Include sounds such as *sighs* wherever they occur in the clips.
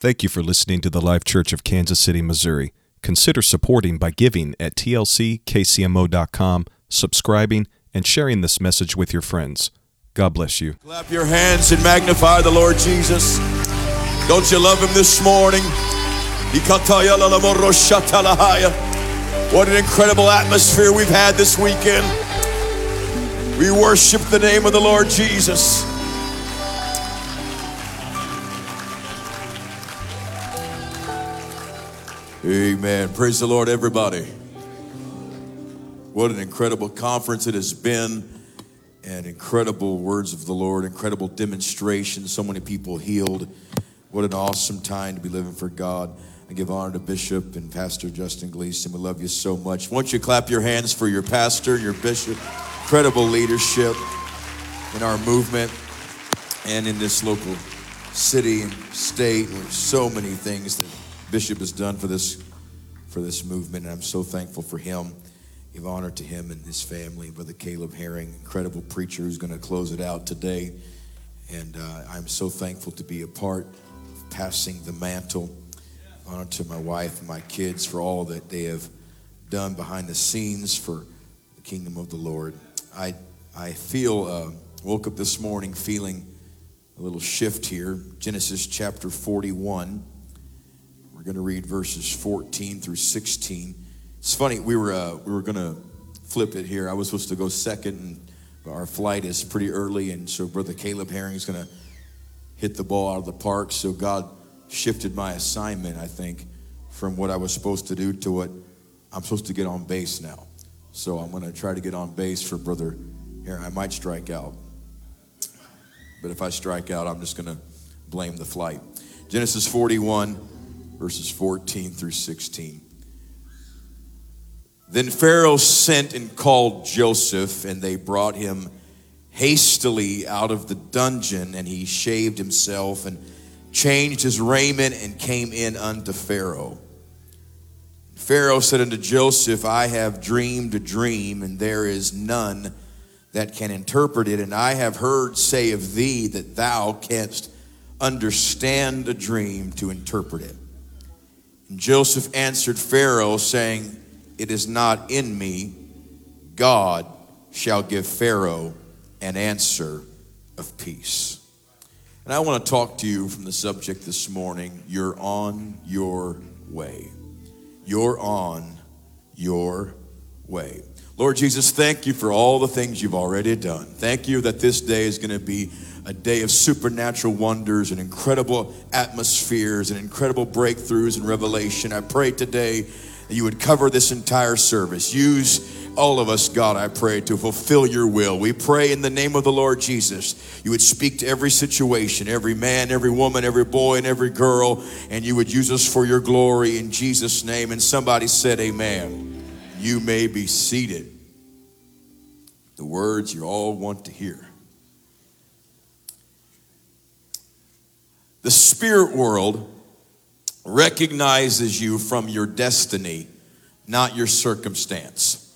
Thank you for listening to the Life Church of Kansas City, Missouri. Consider supporting by giving at tlckcmo.com, subscribing, and sharing this message with your friends. God bless you. Clap your hands and magnify the Lord Jesus. Don't you love him this morning? What an incredible atmosphere we've had this weekend. We worship the name of the Lord Jesus. Amen. Praise the Lord, everybody. What an incredible conference it has been, and incredible words of the Lord, incredible demonstration. So many people healed. What an awesome time to be living for God. I give honor to Bishop and Pastor Justin Gleason. We love you so much. Won't you clap your hands for your pastor and your bishop? Incredible leadership in our movement and in this local city and state. There's so many things that Bishop has done for this for this movement, and I'm so thankful for him. Give honor to him and his family, Brother Caleb Herring, incredible preacher who's going to close it out today. And uh, I'm so thankful to be a part of passing the mantle. Honor to my wife and my kids for all that they have done behind the scenes for the kingdom of the Lord. I I feel uh, woke up this morning feeling a little shift here. Genesis chapter 41. We're going to read verses 14 through 16. It's funny, we were, uh, we were going to flip it here. I was supposed to go second, and our flight is pretty early, and so Brother Caleb Herring is going to hit the ball out of the park. So God shifted my assignment, I think, from what I was supposed to do to what I'm supposed to get on base now. So I'm going to try to get on base for Brother Herring. I might strike out. But if I strike out, I'm just going to blame the flight. Genesis 41 verses 14 through 16. Then Pharaoh sent and called Joseph, and they brought him hastily out of the dungeon, and he shaved himself and changed his raiment and came in unto Pharaoh. Pharaoh said unto Joseph, I have dreamed a dream, and there is none that can interpret it, and I have heard say of thee that thou canst understand a dream to interpret it. Joseph answered Pharaoh, saying, It is not in me. God shall give Pharaoh an answer of peace. And I want to talk to you from the subject this morning. You're on your way. You're on your way. Lord Jesus, thank you for all the things you've already done. Thank you that this day is going to be a day of supernatural wonders and incredible atmospheres and incredible breakthroughs and revelation. I pray today that you would cover this entire service. Use all of us, God, I pray, to fulfill your will. We pray in the name of the Lord Jesus, you would speak to every situation, every man, every woman, every boy, and every girl, and you would use us for your glory in Jesus' name. And somebody said, Amen. You may be seated. The words you all want to hear. The spirit world recognizes you from your destiny, not your circumstance.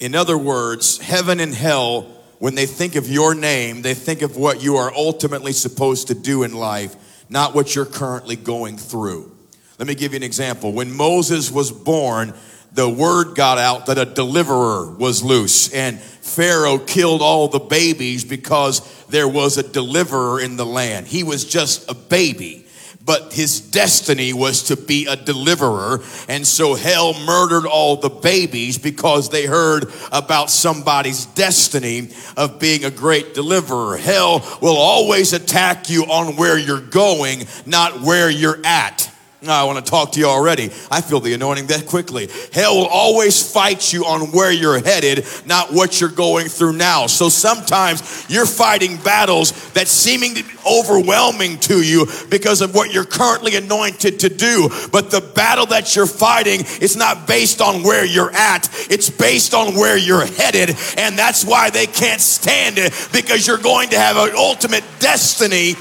In other words, heaven and hell, when they think of your name, they think of what you are ultimately supposed to do in life, not what you're currently going through. Let me give you an example. When Moses was born, the word got out that a deliverer was loose and Pharaoh killed all the babies because there was a deliverer in the land. He was just a baby but his destiny was to be a deliverer. And so hell murdered all the babies because they heard about somebody's destiny of being a great deliverer. Hell will always attack you on where you're going, not where you're at. I want to talk to you already. I feel the anointing that quickly. Hell will always fight you on where you're headed, not what you're going through now. So sometimes you're fighting battles that seeming to be overwhelming to you because of what you're currently anointed to do. But the battle that you're fighting is not based on where you're at. It's based on where you're headed. And that's why they can't stand it because you're going to have an ultimate destiny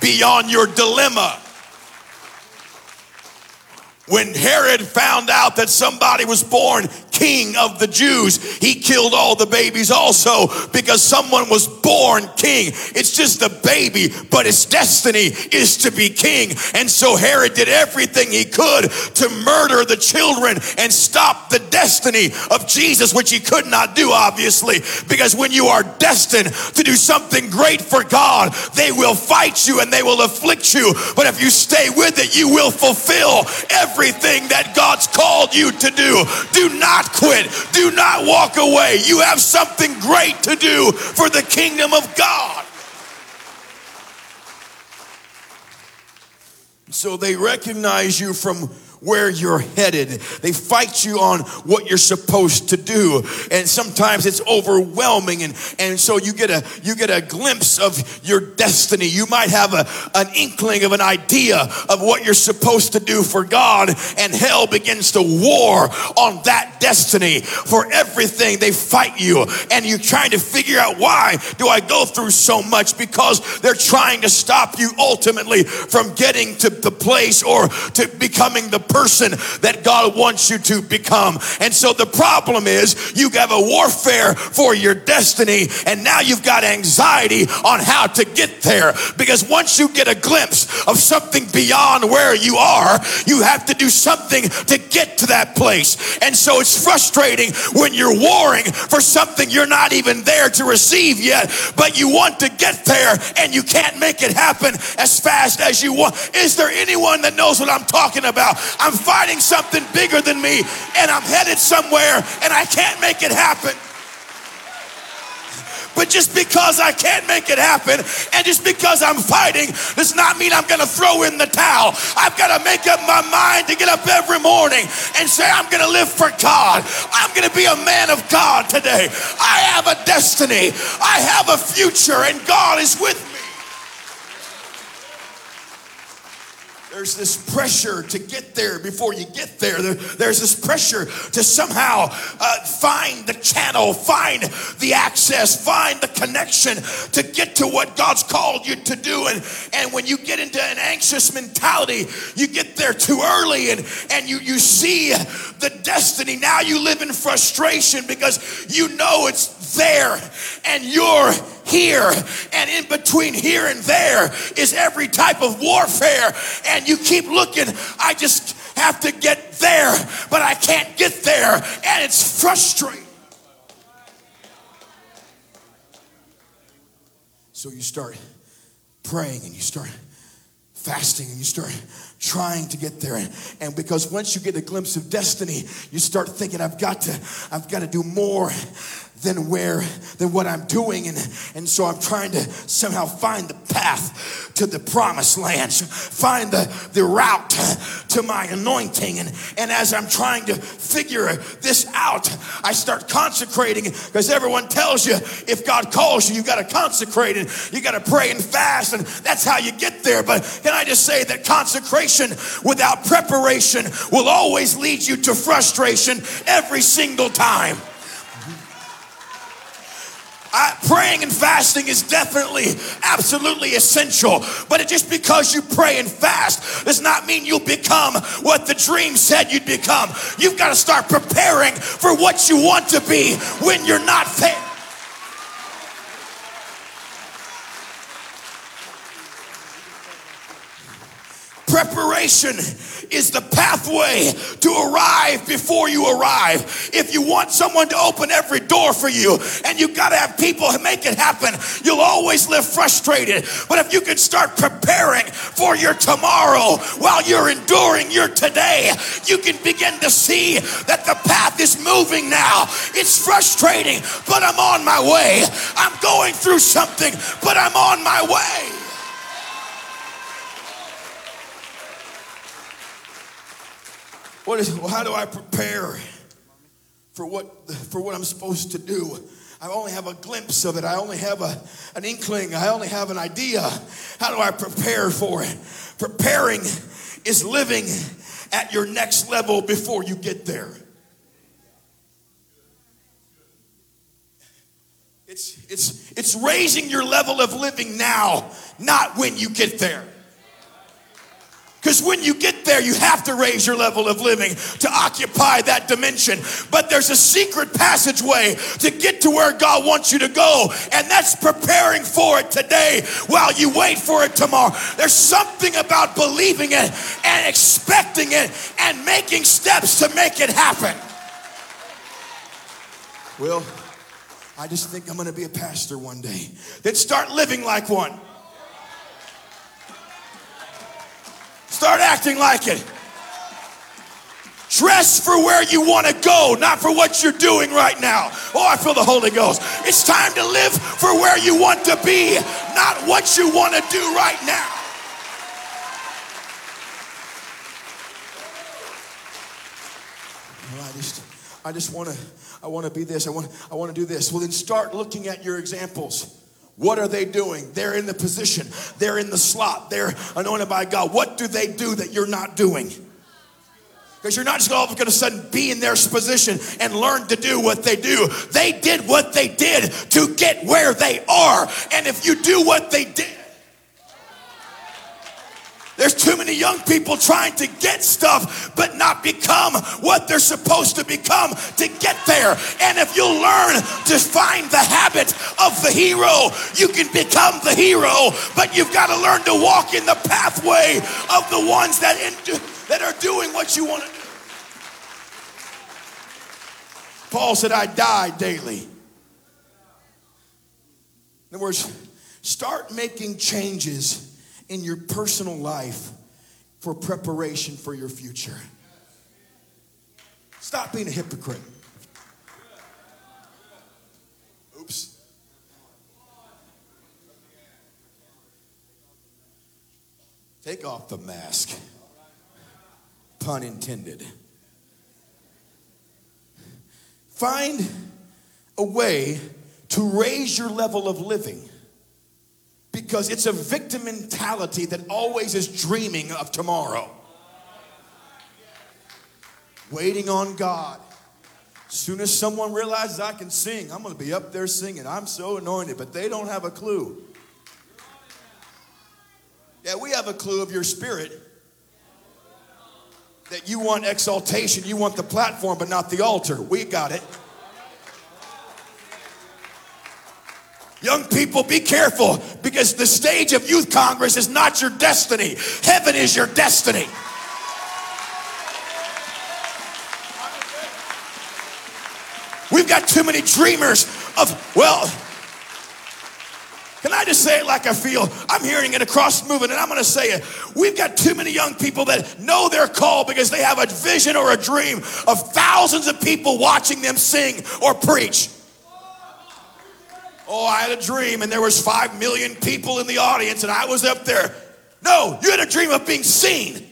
beyond your dilemma. When Herod found out that somebody was born king of the Jews, he killed all the babies also because someone was born king. It's just a baby, but its destiny is to be king. And so Herod did everything he could to murder the children and stop the destiny of Jesus, which he could not do, obviously, because when you are destined to do something great for God, they will fight you and they will afflict you. But if you stay with it, you will fulfill everything that God's called you to do. Do not quit. Do not walk away. You have something great to do for the kingdom of God. So they recognize you from where you're headed. They fight you on what you're supposed to do. And sometimes it's overwhelming. And, and so you get a, you get a glimpse of your destiny. You might have a, an inkling of an idea of what you're supposed to do for God. And hell begins to war on that destiny for everything. They fight you. And you're trying to figure out why do I go through so much? Because they're trying to stop you ultimately from getting to the place or to becoming the person that God wants you to become. And so the problem is you have a warfare for your destiny and now you've got anxiety on how to get there because once you get a glimpse of something beyond where you are, you have to do something to get to that place. And so it's frustrating when you're warring for something you're not even there to receive yet, but you want to get there and you can't make it happen as fast as you want. Is there anyone that knows what I'm talking about? I'm fighting something bigger than me and I'm headed somewhere and I can't make it happen. But just because I can't make it happen and just because I'm fighting does not mean I'm going to throw in the towel. I've got to make up my mind to get up every morning and say, I'm going to live for God. I'm going to be a man of God today. I have a destiny, I have a future, and God is with me. There's this pressure to get there before you get there. there there's this pressure to somehow uh, find the channel, find the access, find the connection to get to what God's called you to do. And, and when you get into an anxious mentality, you get there too early and, and you, you see the destiny. Now you live in frustration because you know it's there and you're here. And in between here and there is every type of warfare. And you keep looking, I just have to get there, but I can't get there. And it's frustrating. So you start praying and you start fasting and you start trying to get there and because once you get a glimpse of destiny you start thinking i've got to i've got to do more than where than what I'm doing. And and so I'm trying to somehow find the path to the promised land find the the route to my anointing. And and as I'm trying to figure this out I start consecrating. Because everyone tells you if God calls you you got to consecrate and you got to pray and fast. And that's how you get there. But can I just say that consecration without preparation will always lead you to frustration every single time I, praying and fasting is definitely, absolutely essential. But it, just because you pray and fast does not mean you'll become what the dream said you'd become. You've got to start preparing for what you want to be when you're not there. Preparation is the pathway to arrive before you arrive. If you want someone to open every door for you and you got to have people make it happen, you'll always live frustrated. But if you can start preparing for your tomorrow while you're enduring your today, you can begin to see that the path is moving now. It's frustrating, but I'm on my way. I'm going through something, but I'm on my way. What is, how do I prepare for what, for what I'm supposed to do? I only have a glimpse of it. I only have a, an inkling. I only have an idea. How do I prepare for it? Preparing is living at your next level before you get there. It's, it's, it's raising your level of living now, not when you get there. Because when you get there, you have to raise your level of living to occupy that dimension. But there's a secret passageway to get to where God wants you to go, and that's preparing for it today while you wait for it tomorrow. There's something about believing it and expecting it and making steps to make it happen. Well, I just think I'm going to be a pastor one day. Then start living like one. Start acting like it. Dress for where you want to go, not for what you're doing right now. Oh, I feel the Holy Ghost. It's time to live for where you want to be, not what you want to do right now. Well, I just, I just want to, I want to be this. I want, I want to do this. Well, then start looking at your examples. What are they doing? They're in the position, they're in the slot, they're anointed by God. What do they do that you're not doing? Because you're not just all of a sudden be in their position and learn to do what they do. They did what they did to get where they are. And if you do what they did, there's too many young people trying to get stuff but not become what they're supposed to become to get there. And if you learn to find the habit of the hero, you can become the hero, but you've got to learn to walk in the pathway of the ones that, in, that are doing what you want to do. Paul said, I die daily. In other words, start making changes in your personal life for preparation for your future. Stop being a hypocrite. Oops. Take off the mask. Pun intended. Find a way to raise your level of living because it's a victim mentality that always is dreaming of tomorrow. Waiting on God. Soon as someone realizes I can sing, I'm going to be up there singing. I'm so anointed, but they don't have a clue. Yeah, we have a clue of your spirit that you want exaltation, you want the platform, but not the altar. We got it. Young people, be careful because the stage of youth congress is not your destiny. Heaven is your destiny. We've got too many dreamers of, well, can I just say it like I feel? I'm hearing it across the movement, and I'm going to say it. We've got too many young people that know their call because they have a vision or a dream of thousands of people watching them sing or preach. Oh, I had a dream and there was 5 million people in the audience and I was up there. No, you had a dream of being seen.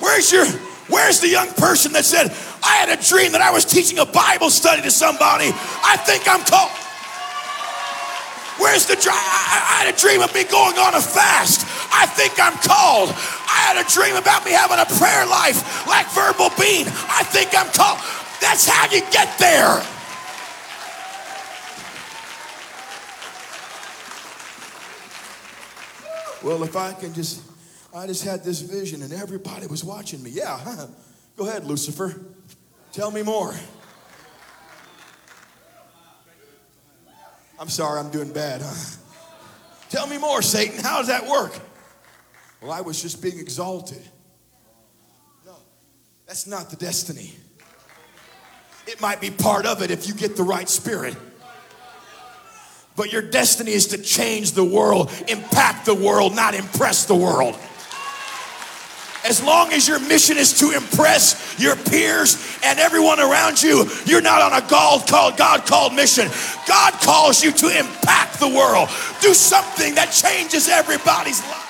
Where's your where's the young person that said, I had a dream that I was teaching a Bible study to somebody. I think I'm called. Where's the dream? I had a dream of me going on a fast. I think I'm called. I had a dream about me having a prayer life like Verbal Bean. I think I'm called. That's how you get there. Well, if I can just, I just had this vision and everybody was watching me. Yeah, huh? go ahead, Lucifer. Tell me more. I'm sorry, I'm doing bad, huh? Tell me more, Satan. How does that work? Well, I was just being exalted. No, that's not the destiny. It might be part of it if you get the right spirit. But your destiny is to change the world, impact the world, not impress the world. As long as your mission is to impress your peers and everyone around you, you're not on a God called God called mission. God calls you to impact the world. Do something that changes everybody's life.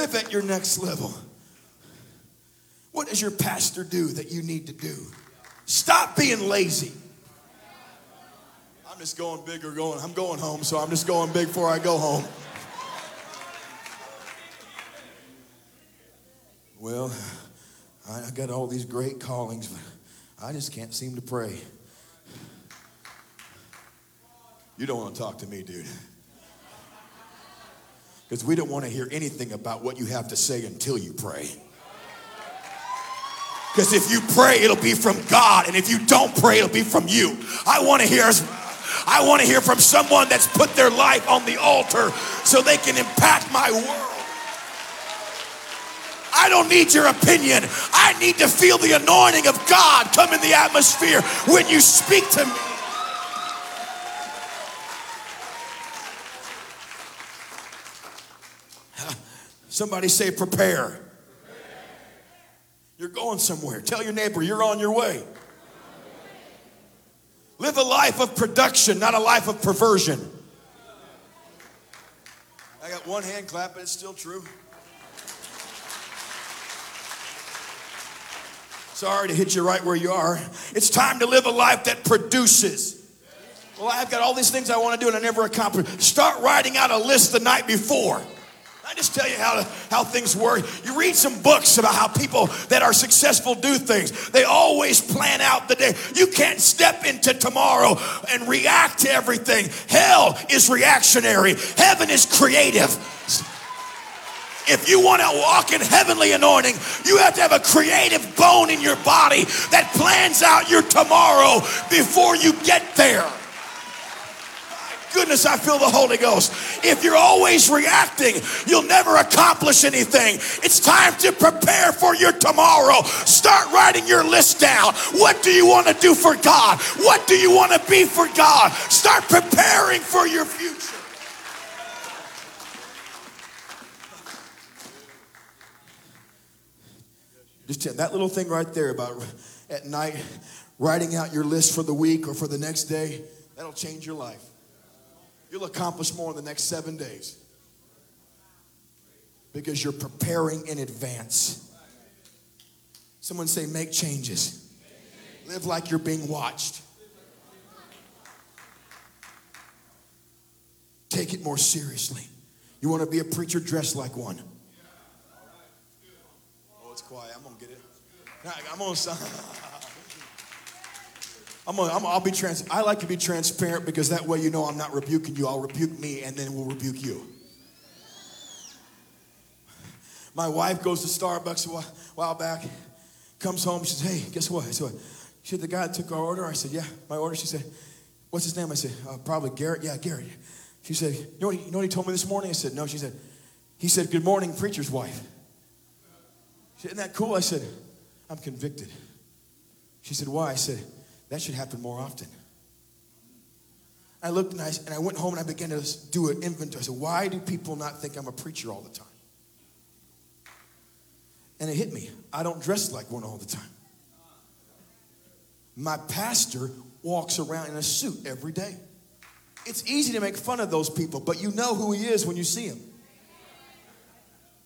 Live at your next level. What does your pastor do that you need to do? Stop being lazy. I'm just going big or going, I'm going home, so I'm just going big before I go home. Well, I got all these great callings, but I just can't seem to pray. You don't want to talk to me, dude. Because we don't want to hear anything about what you have to say until you pray. Because if you pray, it'll be from God. And if you don't pray, it'll be from you. I want to hear I want to hear from someone that's put their life on the altar so they can impact my world. I don't need your opinion. I need to feel the anointing of God come in the atmosphere when you speak to me. Somebody say, prepare. You're going somewhere. Tell your neighbor you're on your way. Live a life of production, not a life of perversion. I got one hand clapping, it's still true. Sorry to hit you right where you are. It's time to live a life that produces. Well, I've got all these things I want to do and I never accomplish. Start writing out a list the night before. I just tell you how, how things work. You read some books about how people that are successful do things. They always plan out the day. You can't step into tomorrow and react to everything. Hell is reactionary, heaven is creative. If you want to walk in heavenly anointing, you have to have a creative bone in your body that plans out your tomorrow before you get there goodness, I feel the Holy Ghost. If you're always reacting, you'll never accomplish anything. It's time to prepare for your tomorrow. Start writing your list down. What do you want to do for God? What do you want to be for God? Start preparing for your future. Just that little thing right there about at night writing out your list for the week or for the next day, that'll change your life. You'll accomplish more in the next seven days because you're preparing in advance. Someone say, make changes. Live like you're being watched. Take it more seriously. You want to be a preacher, dressed like one. Oh, it's quiet. I'm going to get it. I'm going *laughs* to. I'm gonna, I'm, I'll be trans. I like to be transparent because that way you know I'm not rebuking you. I'll rebuke me, and then we'll rebuke you. My wife goes to Starbucks a while back, comes home. She says, "Hey, guess what?" I said, "She said the guy took our order." I said, "Yeah, my order." She said, "What's his name?" I said, uh, "Probably Garrett." Yeah, Garrett. She said, you know, what he, "You know what he told me this morning?" I said, "No." She said, "He said, good morning, preacher's wife." She said, "Isn't that cool?" I said, "I'm convicted." She said, "Why?" I said. That should happen more often. I looked and I, and I went home and I began to do an inventory. I said, why do people not think I'm a preacher all the time? And it hit me. I don't dress like one all the time. My pastor walks around in a suit every day. It's easy to make fun of those people, but you know who he is when you see him.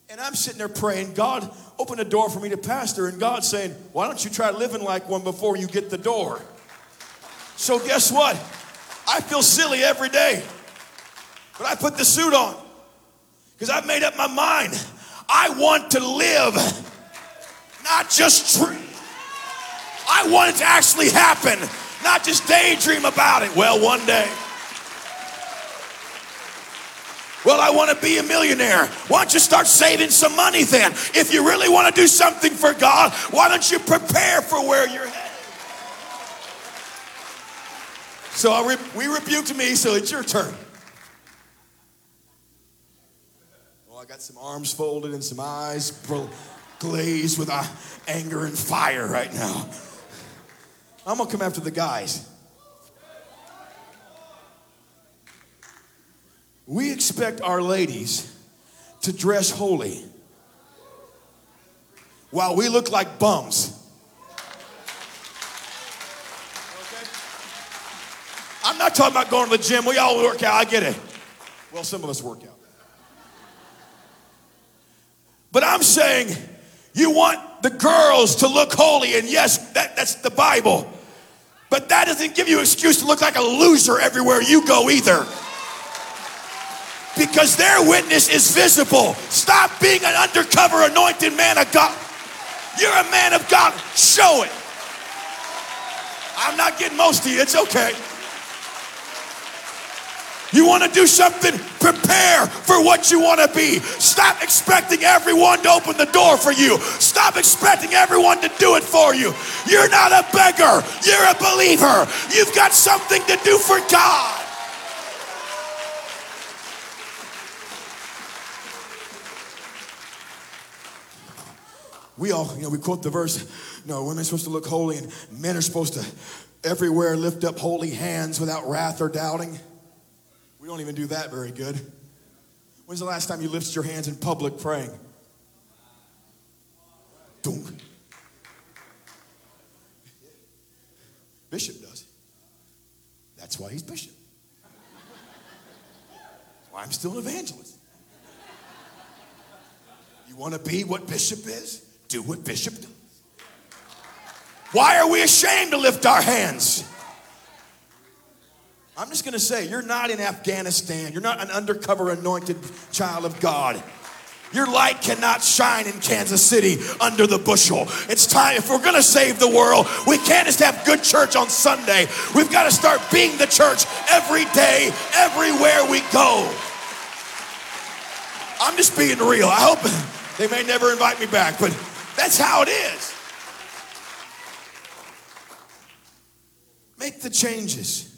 And I'm sitting there praying, God, open a door for me to pastor. And God saying, why don't you try living like one before you get the door? So guess what? I feel silly every day. But I put the suit on because I've made up my mind. I want to live, not just dream. I want it to actually happen, not just daydream about it. Well, one day. Well, I want to be a millionaire. Why don't you start saving some money then? If you really want to do something for God, why don't you prepare for where you're headed? So re- we rebuked me, so it's your turn. Oh, I got some arms folded and some eyes glazed with uh, anger and fire right now. I'm gonna come after the guys. We expect our ladies to dress holy while we look like bums. I'm talking about going to the gym. We all work out. I get it. Well, some of us work out. But I'm saying you want the girls to look holy, and yes, that, that's the Bible. But that doesn't give you an excuse to look like a loser everywhere you go either. Because their witness is visible. Stop being an undercover anointed man of God. You're a man of God. Show it. I'm not getting most of you. It's okay. You want to do something? Prepare for what you want to be. Stop expecting everyone to open the door for you. Stop expecting everyone to do it for you. You're not a beggar, you're a believer. You've got something to do for God. We all, you know, we quote the verse, know, women are supposed to look holy and men are supposed to everywhere lift up holy hands without wrath or doubting. We don't even do that very good. When's the last time you lifted your hands in public praying? Dunk. Bishop does. That's why he's bishop. That's why I'm still an evangelist. You want to be what bishop is? Do what bishop does. Why are we ashamed to lift our hands? I'm just going to say, you're not in Afghanistan. You're not an undercover anointed child of God. Your light cannot shine in Kansas City under the bushel. It's time, if we're going to save the world, we can't just have good church on Sunday. We've got to start being the church every day, everywhere we go. I'm just being real. I hope they may never invite me back, but that's how it is. Make the changes.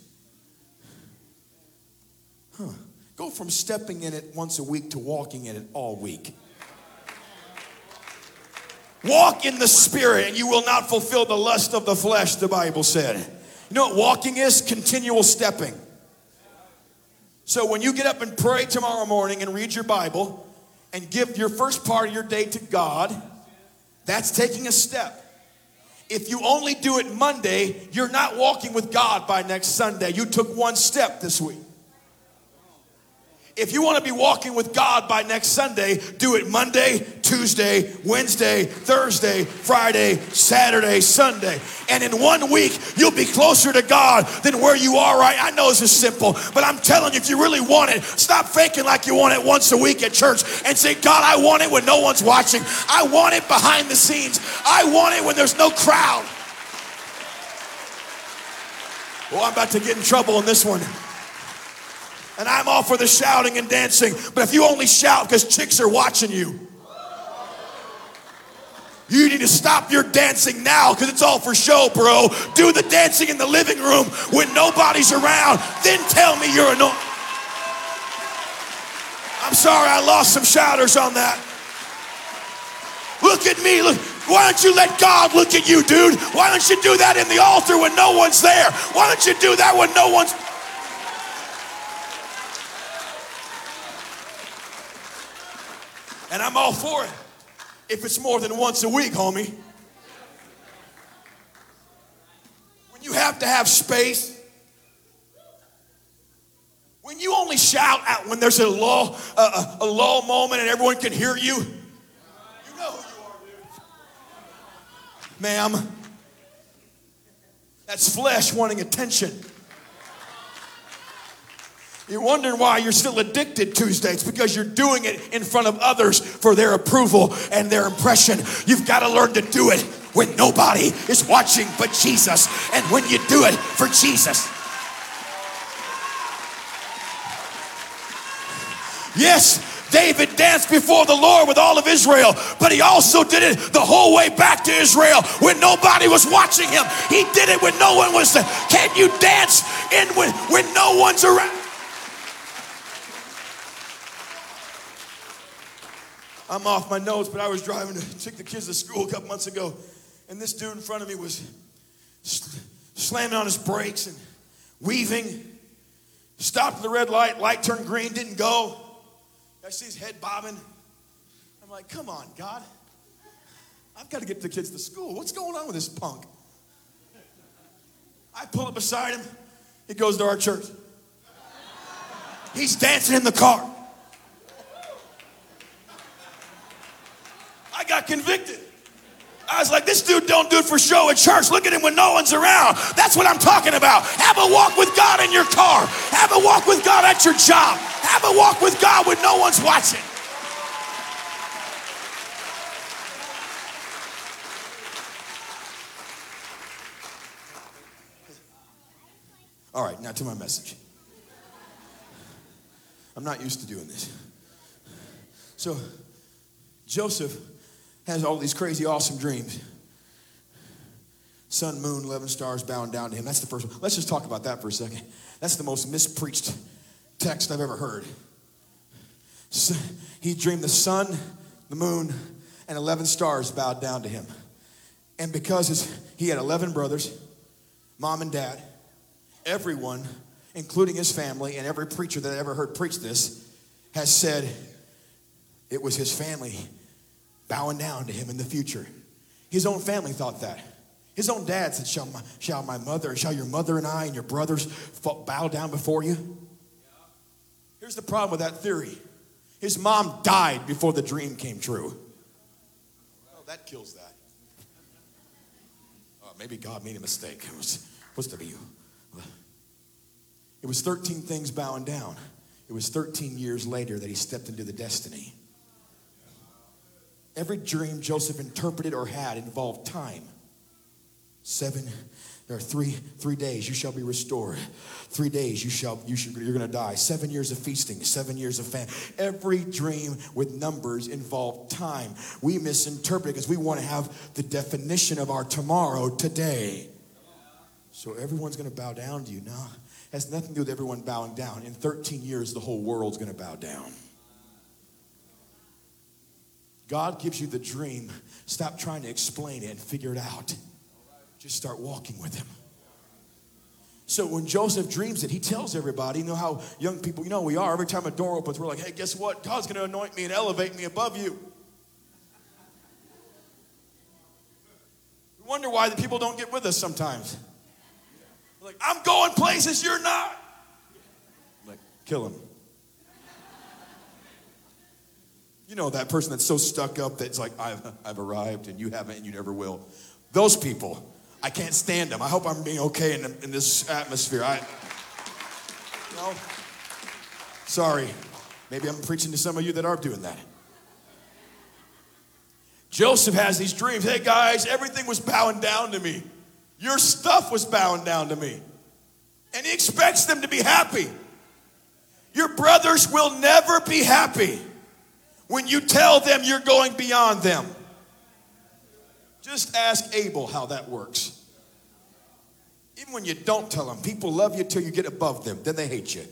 Huh. Go from stepping in it once a week to walking in it all week. Walk in the Spirit, and you will not fulfill the lust of the flesh, the Bible said. You know what walking is? Continual stepping. So when you get up and pray tomorrow morning and read your Bible and give your first part of your day to God, that's taking a step. If you only do it Monday, you're not walking with God by next Sunday. You took one step this week. If you want to be walking with God by next Sunday, do it Monday, Tuesday, Wednesday, Thursday, Friday, Saturday, Sunday. And in one week, you'll be closer to God than where you are right. I know this is simple, but I'm telling you, if you really want it, stop faking like you want it once a week at church and say, God, I want it when no one's watching. I want it behind the scenes. I want it when there's no crowd. Well, I'm about to get in trouble in this one. And I'm all for the shouting and dancing. But if you only shout because chicks are watching you, you need to stop your dancing now because it's all for show, bro. Do the dancing in the living room when nobody's around. Then tell me you're annoying. I'm sorry, I lost some shouters on that. Look at me. Look. Why don't you let God look at you, dude? Why don't you do that in the altar when no one's there? Why don't you do that when no one's. And I'm all for it if it's more than once a week, homie. When you have to have space, when you only shout out when there's a lull, a, lull moment and everyone can hear you, you know who you are, dude. Ma'am, that's flesh wanting attention. You're wondering why you're still addicted Tuesday. It's because you're doing it in front of others for their approval and their impression. You've got to learn to do it when nobody is watching but Jesus, and when you do it for Jesus. Yes, David danced before the Lord with all of Israel, but he also did it the whole way back to Israel when nobody was watching him. He did it when no one was there. Can you dance in when, when no one's around? I'm off my notes, but I was driving to take the kids to school a couple months ago, and this dude in front of me was slamming on his brakes and weaving. Stopped at the red light, light turned green, didn't go. I see his head bobbing. I'm like, come on, God. I've got to get the kids to school. What's going on with this punk? I pull up beside him. He goes to our church. He's dancing in the car. I got convicted. I was like, this dude don't do it for show at church. Look at him when no one's around. That's what I'm talking about. Have a walk with God in your car. Have a walk with God at your job. Have a walk with God when no one's watching. All right, now to my message. I'm not used to doing this. So Joseph has all these crazy, awesome dreams. Sun, moon, 11 stars bowing down to him. That's the first one. Let's just talk about that for a second. That's the most mispreached text I've ever heard. So he dreamed the sun, the moon, and 11 stars bowed down to him. And because his, he had 11 brothers, mom and dad, everyone, including his family, and every preacher that I ever heard preach this, has said it was his family bowing down to him in the future. His own family thought that. His own dad said, Shall my, shall my mother, shall your mother and I and your brothers bow down before you? Here's the problem with that theory his mom died before the dream came true. Oh, that kills that. Oh, maybe God made a mistake. It was supposed to be you. It was 13 things bowing down. It was 13 years later that he stepped into the destiny. Every dream Joseph interpreted or had involved time. Seven, there are three, three days you shall be restored. Three days you shall, you should, you're gonna die. Seven years of feasting, seven years of famine. Every dream with numbers involved time. We misinterpret because we want to have the definition of our tomorrow today. So everyone's gonna bow down to you. now. has nothing to do with everyone bowing down. In 13 years, the whole world's gonna bow down. God gives you the dream. Stop trying to explain it and figure it out. Just start walking with Him. So when Joseph dreams it, he tells everybody, you know how young people, you know, we are. Every time a door opens, we're like, hey, guess what? God's going to anoint me and elevate me above you. We wonder why the people don't get with us sometimes. We're like, I'm going places you're not. I'm like, kill him. You know that person that's so stuck up that's like, I've, I've arrived and you haven't and you never will. Those people, I can't stand them. I hope I'm being okay in, in this atmosphere. I, sorry. Maybe I'm preaching to some of you that are doing that. Joseph has these dreams. Hey guys, everything was bowing down to me. Your stuff was bowing down to me. And he expects them to be happy. Your brothers will never be happy when you tell them you're going beyond them. Just ask Abel how that works. Even when you don't tell them, people love you till you get above them, then they hate you.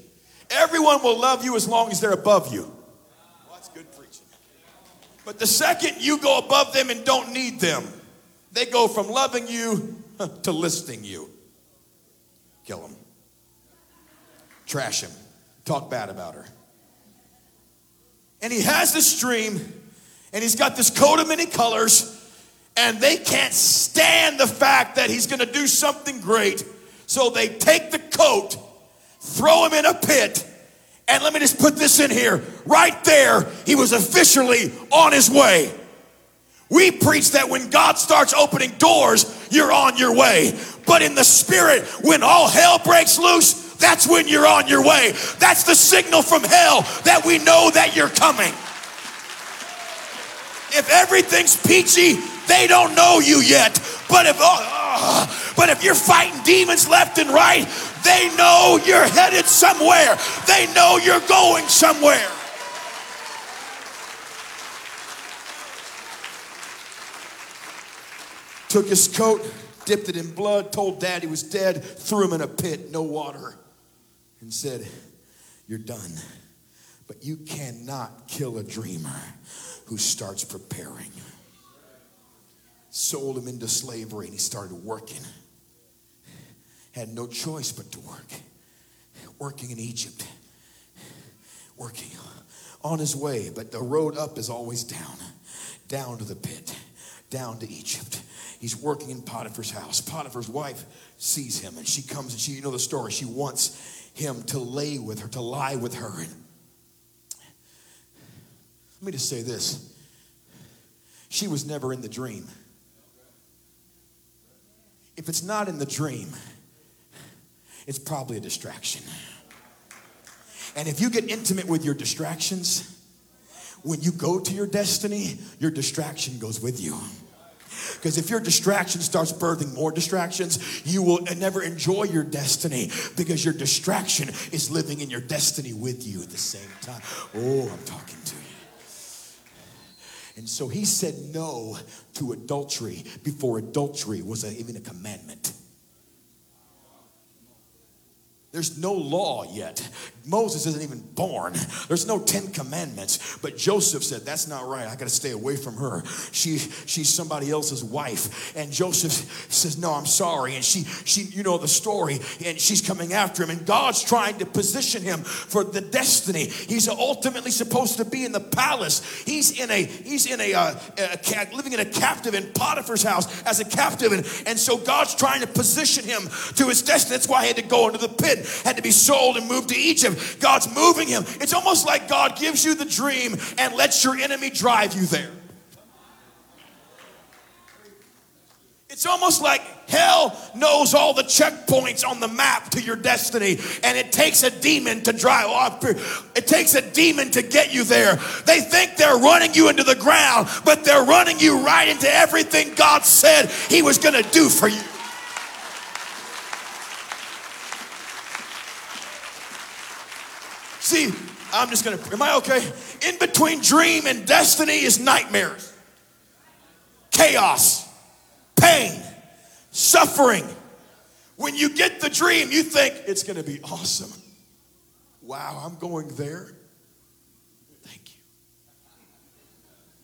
Everyone will love you as long as they're above you. Well, that's good preaching. But the second you go above them and don't need them, they go from loving you to listing you. Kill them. Trash him. Talk bad about her and he has this dream, and he's got this coat of many colors, and they can't stand the fact that he's gonna do something great. So they take the coat, throw him in a pit, and let me just put this in here. Right there, he was officially on his way. We preach that when God starts opening doors, you're on your way. But in the spirit, when all hell breaks loose, that's when you're on your way. That's the signal from hell that we know that you're coming. If everything's peachy, they don't know you yet. But if oh, oh, but if you're fighting demons left and right, they know you're headed somewhere. They know you're going somewhere. Took his coat, dipped it in blood, told dad he was dead, threw him in a pit, no water and said, You're done. But you cannot kill a dreamer who starts preparing. Sold him into slavery and he started working. Had no choice but to work. Working in Egypt. Working on his way, but the road up is always down. Down to the pit, down to Egypt. He's working in Potiphar's house. Potiphar's wife sees him and she comes and she, you know the story, she wants him to lay with her, to lie with her. And let me just say this she was never in the dream. If it's not in the dream, it's probably a distraction. And if you get intimate with your distractions, when you go to your destiny, your distraction goes with you. Because if your distraction starts birthing more distractions, you will never enjoy your destiny because your distraction is living in your destiny with you at the same time. Oh, I'm talking to you. And so he said no to adultery before adultery was a, even a commandment. There's no law yet. Moses isn't even born. There's no Ten Commandments. But Joseph said, That's not right. I got to stay away from her. She, she's somebody else's wife. And Joseph says, No, I'm sorry. And she, she, you know the story. And she's coming after him. And God's trying to position him for the destiny. He's ultimately supposed to be in the palace. He's in a, he's in a, uh, a living in a captive in Potiphar's house as a captive. And, and so God's trying to position him to his destiny. That's why he had to go into the pit had to be sold and moved to Egypt. God's moving him. It's almost like God gives you the dream and lets your enemy drive you there. It's almost like hell knows all the checkpoints on the map to your destiny, and it takes a demon to drive off. It takes a demon to get you there. They think they're running you into the ground, but they're running you right into everything God said He was going to do for you. See, I'm just gonna, am I okay? In between dream and destiny is nightmares, chaos, pain, suffering. When you get the dream, you think it's gonna be awesome. Wow, I'm going there. Thank you.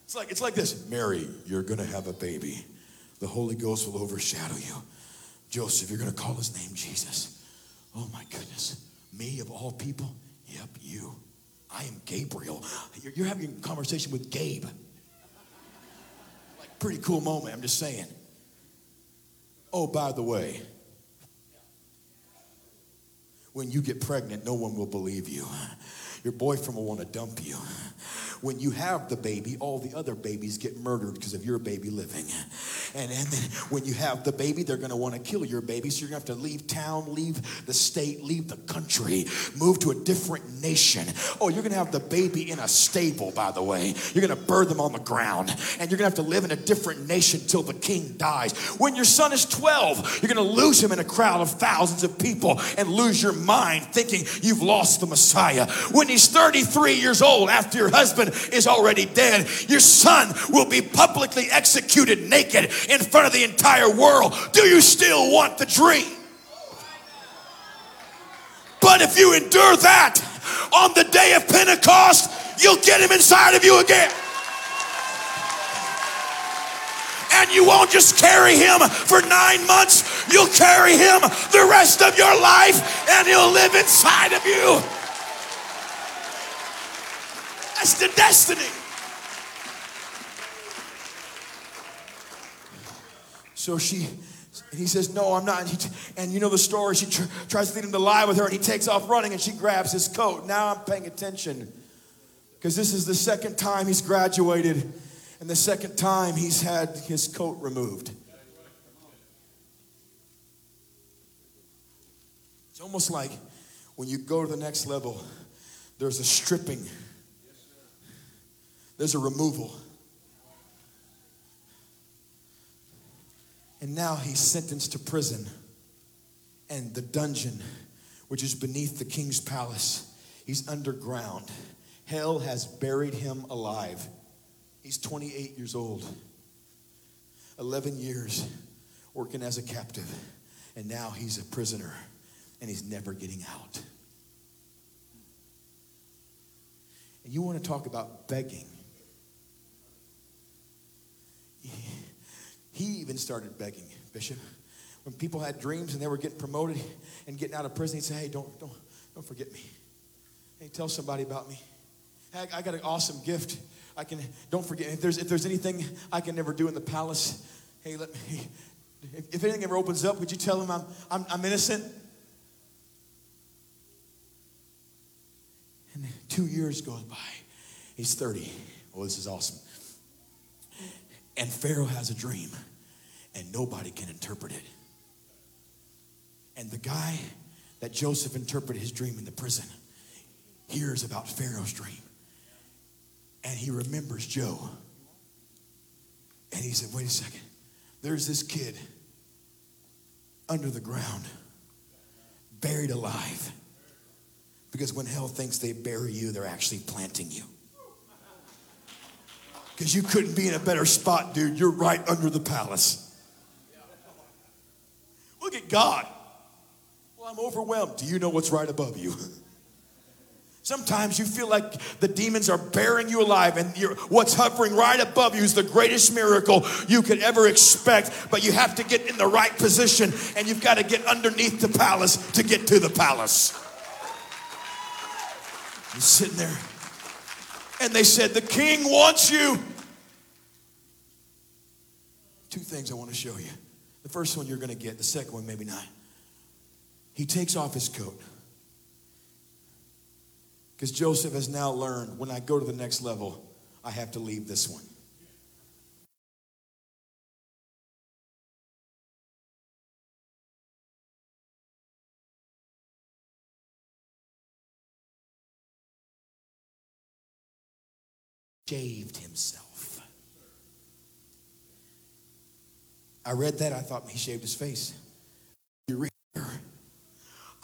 It's like, it's like this Mary, you're gonna have a baby. The Holy Ghost will overshadow you. Joseph, you're gonna call his name Jesus. Oh my goodness. Me of all people, Yep, you. I am Gabriel. You're, you're having a conversation with Gabe. Like, pretty cool moment, I'm just saying. Oh, by the way, when you get pregnant, no one will believe you. Your boyfriend will want to dump you. When you have the baby, all the other babies get murdered because of your baby living. And, and then when you have the baby, they're going to want to kill your baby. So you're going to have to leave town, leave the state, leave the country, move to a different nation. Oh, you're going to have the baby in a stable, by the way. You're going to birth them on the ground. And you're going to have to live in a different nation till the king dies. When your son is 12, you're going to lose him in a crowd of thousands of people and lose your mind thinking you've lost the Messiah. When he's 33 years old, after your husband is already dead. Your son will be publicly executed naked in front of the entire world. Do you still want the dream? But if you endure that on the day of Pentecost, you'll get him inside of you again. And you won't just carry him for nine months, you'll carry him the rest of your life, and he'll live inside of you. That's the destiny. So she, he says, No, I'm not. And, and you know the story. She tr- tries to lead him to lie with her, and he takes off running, and she grabs his coat. Now I'm paying attention because this is the second time he's graduated, and the second time he's had his coat removed. It's almost like when you go to the next level, there's a stripping there's a removal. And now he's sentenced to prison and the dungeon, which is beneath the king's palace. He's underground. Hell has buried him alive. He's 28 years old, 11 years working as a captive, and now he's a prisoner and he's never getting out. And you want to talk about begging. He even started begging, Bishop. When people had dreams and they were getting promoted and getting out of prison, he'd say, Hey, don't, don't, don't forget me. Hey, tell somebody about me. Hey, I got an awesome gift. I can, don't forget, if there's, if there's anything I can never do in the palace, hey, let me, if, if anything ever opens up, would you tell him I'm, I'm, I'm innocent? And two years goes by. He's 30. Well, this is awesome. And Pharaoh has a dream, and nobody can interpret it. And the guy that Joseph interpreted his dream in the prison hears about Pharaoh's dream. And he remembers Joe. And he said, wait a second. There's this kid under the ground, buried alive. Because when hell thinks they bury you, they're actually planting you. Because you couldn't be in a better spot, dude. You're right under the palace. Look at God. Well, I'm overwhelmed. Do you know what's right above you? *laughs* Sometimes you feel like the demons are bearing you alive, and what's hovering right above you is the greatest miracle you could ever expect. But you have to get in the right position, and you've got to get underneath the palace to get to the palace. You're sitting there, and they said, The king wants you. Two things I want to show you. The first one you're going to get, the second one, maybe not. He takes off his coat. Because Joseph has now learned when I go to the next level, I have to leave this one. Shaved himself. I read that, I thought he shaved his face. You read here.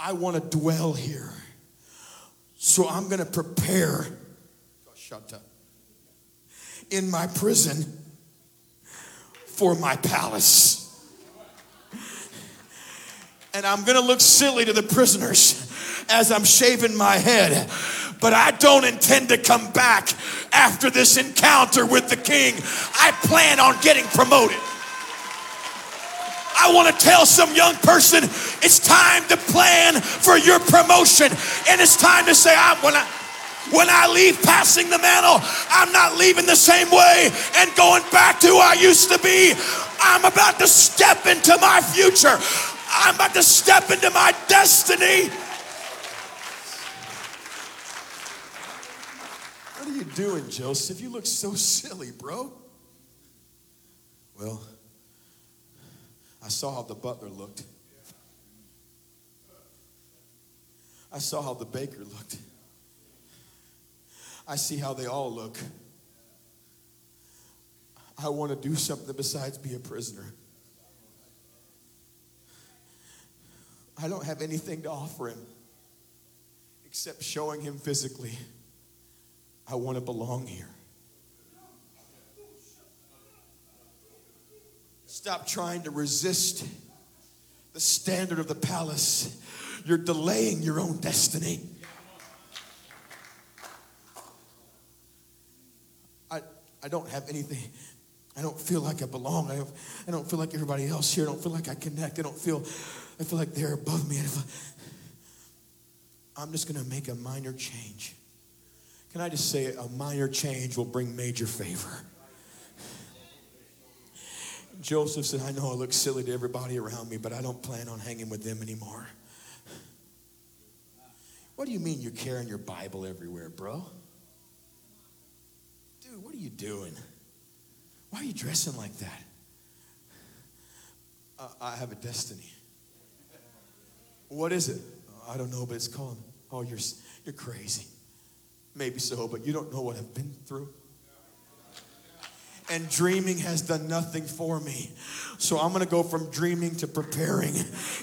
I want to dwell here. So I'm going to prepare in my prison for my palace. And I'm going to look silly to the prisoners as I'm shaving my head. But I don't intend to come back after this encounter with the king. I plan on getting promoted. I want to tell some young person it's time to plan for your promotion. And it's time to say, I, when I, when I leave passing the mantle, I'm not leaving the same way and going back to who I used to be. I'm about to step into my future. I'm about to step into my destiny. What are you doing, Joseph? You look so silly, bro. Well, I saw how the butler looked. I saw how the baker looked. I see how they all look. I want to do something besides be a prisoner. I don't have anything to offer him except showing him physically I want to belong here. Stop trying to resist the standard of the palace. You're delaying your own destiny. I, I don't have anything. I don't feel like I belong. I don't, I don't feel like everybody else here. I don't feel like I connect. I don't feel, I feel like they're above me. I'm just going to make a minor change. Can I just say a minor change will bring major favor? Joseph said, I know I look silly to everybody around me, but I don't plan on hanging with them anymore. What do you mean you're carrying your Bible everywhere, bro? Dude, what are you doing? Why are you dressing like that? Uh, I have a destiny. What is it? I don't know, but it's called, oh, you're, you're crazy. Maybe so, but you don't know what I've been through and dreaming has done nothing for me. So I'm gonna go from dreaming to preparing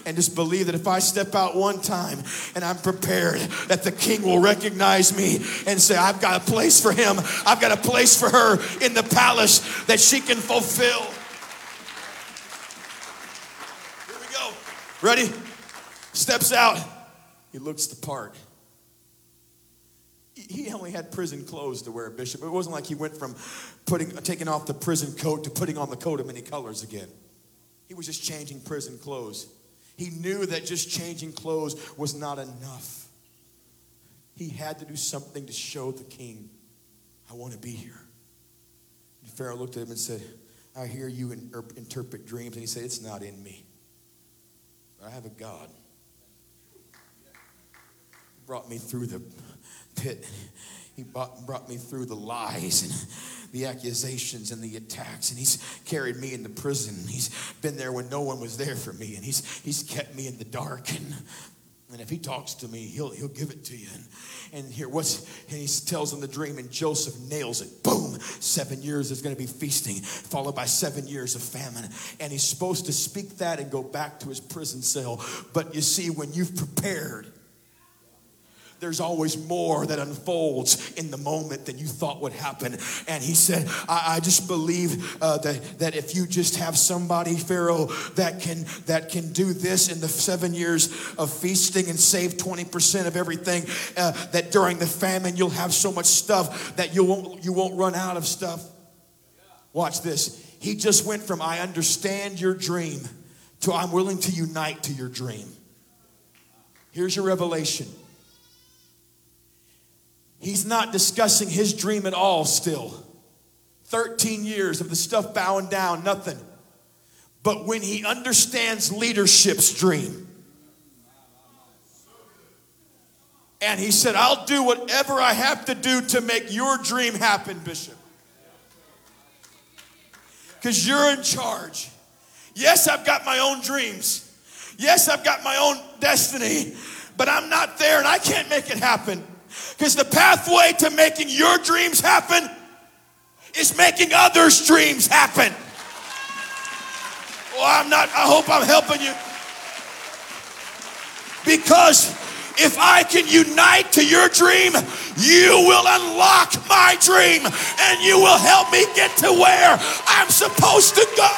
and just believe that if I step out one time and I'm prepared, that the king will recognize me and say, I've got a place for him, I've got a place for her in the palace that she can fulfill. Here we go. Ready? Steps out. He looks the part he only had prison clothes to wear, Bishop. It wasn't like he went from putting, taking off the prison coat to putting on the coat of many colors again. He was just changing prison clothes. He knew that just changing clothes was not enough. He had to do something to show the king, I want to be here. And Pharaoh looked at him and said, I hear you er, interpret dreams. And he said, It's not in me. But I have a God. Brought me through the pit. He brought, brought me through the lies and the accusations and the attacks. And he's carried me into prison. He's been there when no one was there for me. And he's, he's kept me in the dark. And And if he talks to me, he'll, he'll give it to you. And, and here, what's, and he tells him the dream, and Joseph nails it. Boom! Seven years is going to be feasting, followed by seven years of famine. And he's supposed to speak that and go back to his prison cell. But you see, when you've prepared, there's always more that unfolds in the moment than you thought would happen. And he said, I, I just believe uh, that, that if you just have somebody, Pharaoh, that can, that can do this in the seven years of feasting and save 20% of everything, uh, that during the famine you'll have so much stuff that you won't, you won't run out of stuff. Watch this. He just went from, I understand your dream, to I'm willing to unite to your dream. Here's your revelation. He's not discussing his dream at all still. 13 years of the stuff bowing down, nothing. But when he understands leadership's dream, and he said, I'll do whatever I have to do to make your dream happen, Bishop. Because you're in charge. Yes, I've got my own dreams. Yes, I've got my own destiny, but I'm not there and I can't make it happen. Because the pathway to making your dreams happen is making others' dreams happen. Well, I'm not, I hope I'm helping you. Because if I can unite to your dream, you will unlock my dream and you will help me get to where I'm supposed to go.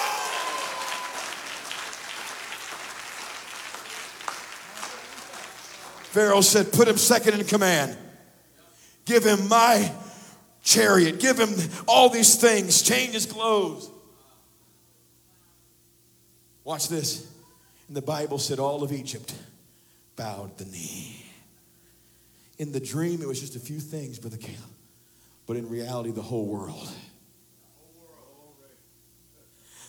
Pharaoh said, Put him second in command. Give him my chariot. Give him all these things. Change his clothes. Watch this. And the Bible said all of Egypt bowed the knee. In the dream, it was just a few things, Brother Caleb. But in reality, the whole world.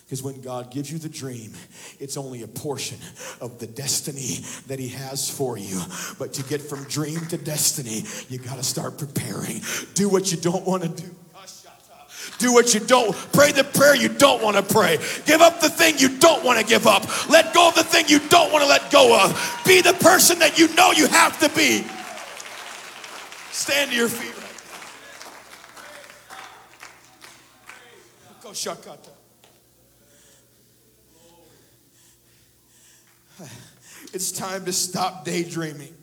Because when God gives you the dream, it's only a portion of the destiny that He has for you. But to get from dream to destiny, you got to start preparing. Do what you don't want to do. Do what you don't. Pray the prayer you don't want to pray. Give up the thing you don't want to give up. Let go of the thing you don't want to let go of. Be the person that you know you have to be. Stand to your feet right now. Go shakata. *sighs* It's time to stop daydreaming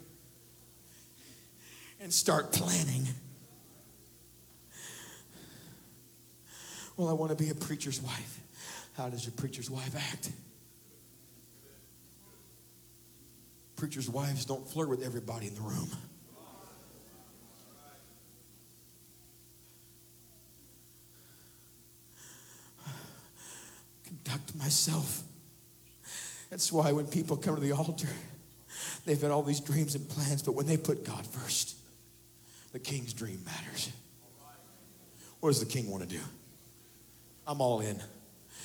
and start planning. Well, I want to be a preacher's wife. How does your preacher's wife act? Preacher's wives don't flirt with everybody in the room. *sighs* Conduct myself that's why when people come to the altar, *laughs* they've had all these dreams and plans, but when they put God first, the king's dream matters. What does the king want to do? I'm all in.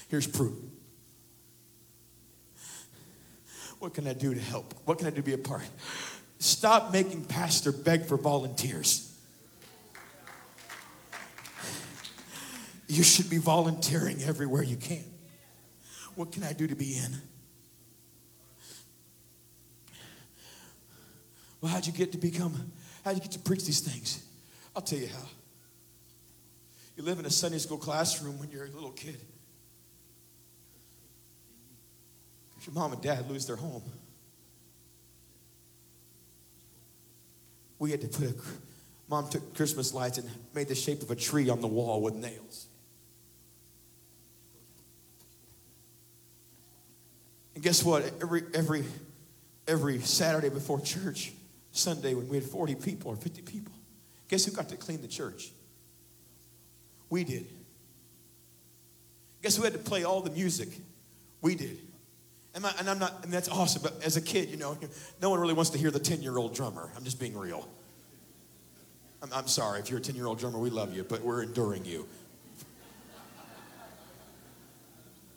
Here's proof. What can I do to help? What can I do to be a part? Stop making pastor beg for volunteers. You should be volunteering everywhere you can. What can I do to be in? Well, how'd you get to become, how'd you get to preach these things? I'll tell you how. You live in a Sunday school classroom when you're a little kid. Your mom and dad lose their home. We had to put a, mom took Christmas lights and made the shape of a tree on the wall with nails. And guess what? Every, every, every Saturday before church, Sunday when we had 40 people or 50 people. Guess who got to clean the church? We did. Guess who had to play all the music? We did. And, I, and I'm not, and that's awesome, but as a kid, you know, no one really wants to hear the 10 year old drummer. I'm just being real. I'm, I'm sorry if you're a 10 year old drummer, we love you, but we're enduring you.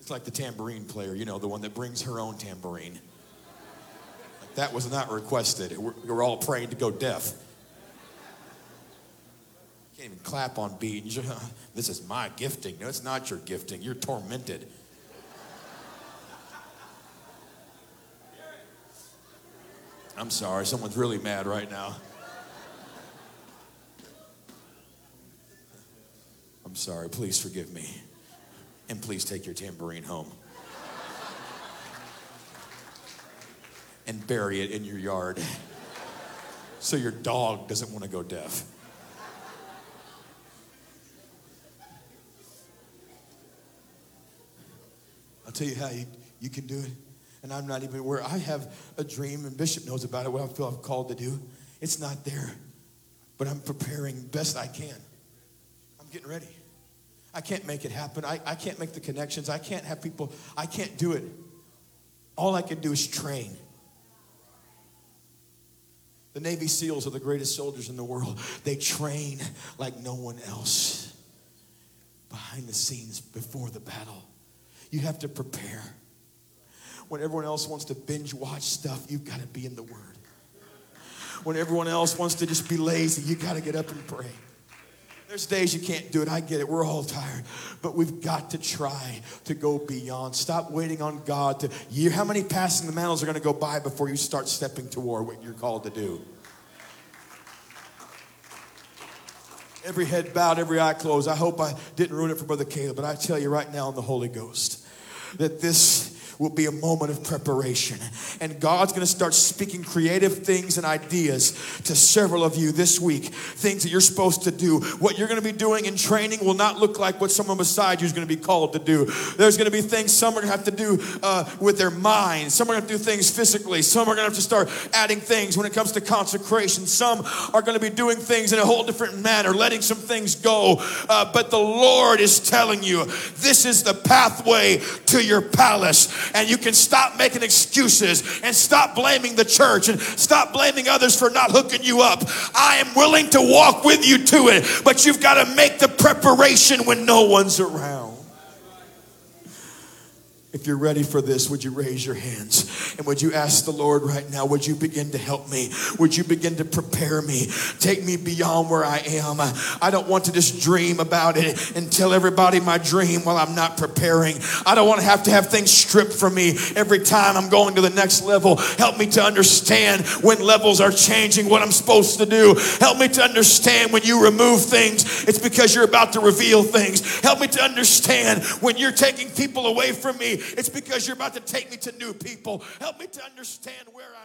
It's like the tambourine player, you know, the one that brings her own tambourine. That was not requested. We're, we're all praying to go deaf. Can't even clap on beat. *laughs* This is my gifting. No, it's not your gifting. You're tormented. I'm sorry, someone's really mad right now. I'm sorry, please forgive me. And please take your tambourine home. And bury it in your yard so your dog doesn't want to go deaf. I'll tell you how you, you can do it. And I'm not even aware. I have a dream, and Bishop knows about it, what I feel I'm called to do. It's not there, but I'm preparing best I can. I'm getting ready. I can't make it happen. I, I can't make the connections. I can't have people, I can't do it. All I can do is train. The Navy SEALs are the greatest soldiers in the world. They train like no one else behind the scenes before the battle. You have to prepare. When everyone else wants to binge watch stuff, you've got to be in the Word. When everyone else wants to just be lazy, you got to get up and pray. There's days you can't do it. I get it. We're all tired. But we've got to try to go beyond. Stop waiting on God to you. How many passing the mantles are going to go by before you start stepping toward what you're called to do? Every head bowed, every eye closed. I hope I didn't ruin it for Brother Caleb, but I tell you right now in the Holy Ghost that this will be a moment of preparation. And God's going to start speaking creative things and ideas to several of you this week. Things that you're supposed to do. What you're going to be doing in training will not look like what someone beside you is going to be called to do. There's going to be things some are going to have to do uh, with their minds. Some are going to do things physically. Some are going to have to start adding things when it comes to consecration. Some are going to be doing things in a whole different manner, letting some things go. Uh, but the Lord is telling you this is the pathway to your palace and you can stop making excuses and stop blaming the church and stop blaming others for not hooking you up. I am willing to walk with you to it, but you've got to make the preparation when no one's around. If you're ready for this, would you raise your hands? And would you ask the Lord right now, would you begin to help me? Would you begin to prepare me? Take me beyond where I am. I don't want to just dream about it and tell everybody my dream while I'm not preparing. I don't want to have to have things stripped from me every time I'm going to the next level. Help me to understand when levels are changing what I'm supposed to do. Help me to understand when you remove things, it's because you're about to reveal things. Help me to understand when you're taking people away from me it's because you're about to take me to new people. Help me to understand where going.